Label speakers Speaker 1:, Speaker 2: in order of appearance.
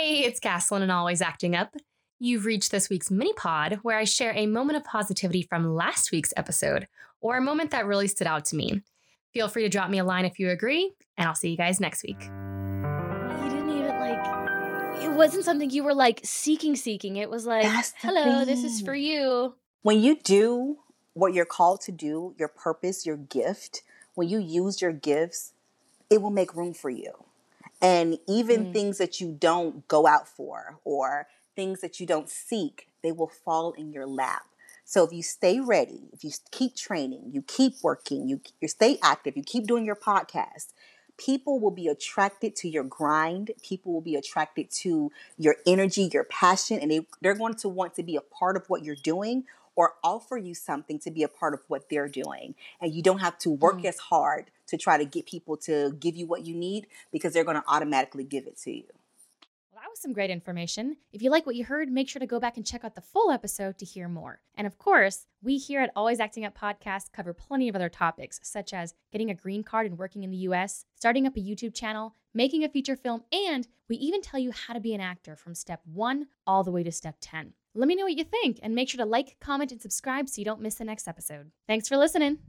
Speaker 1: Hey, it's Caslin and Always Acting Up. You've reached this week's mini pod where I share a moment of positivity from last week's episode or a moment that really stood out to me. Feel free to drop me a line if you agree, and I'll see you guys next week.
Speaker 2: You didn't even like, it wasn't something you were like seeking, seeking. It was like,
Speaker 3: That's the
Speaker 2: hello, this is for you.
Speaker 3: When you do what you're called to do, your purpose, your gift, when you use your gifts, it will make room for you. And even
Speaker 2: Mm.
Speaker 3: things that you don't go out for or things that you don't seek, they will fall in your lap. So if you stay ready, if you keep training, you keep working, you, you stay active, you keep doing your podcast, people will be attracted to your grind. People will be attracted to your energy, your passion, and they, they're going to want to be a part of what you're doing or offer you something to be a part of what they're doing. And you don't have to work
Speaker 2: Mm.
Speaker 3: as hard to try to get people to give you what you need because they're going to automatically give it to you.
Speaker 2: That was some great information. If you like what you heard, make sure to go back and check out the full episode to hear more. And of course, we here at Always Acting Up Podcast cover plenty of other topics, such as getting a green card and working in the US, starting up a YouTube channel, making a feature film, and we even tell you how to be an actor from step one all the way to step 10. Let me know what you think and make sure to like, comment, and subscribe so you don't miss the next episode. Thanks for listening.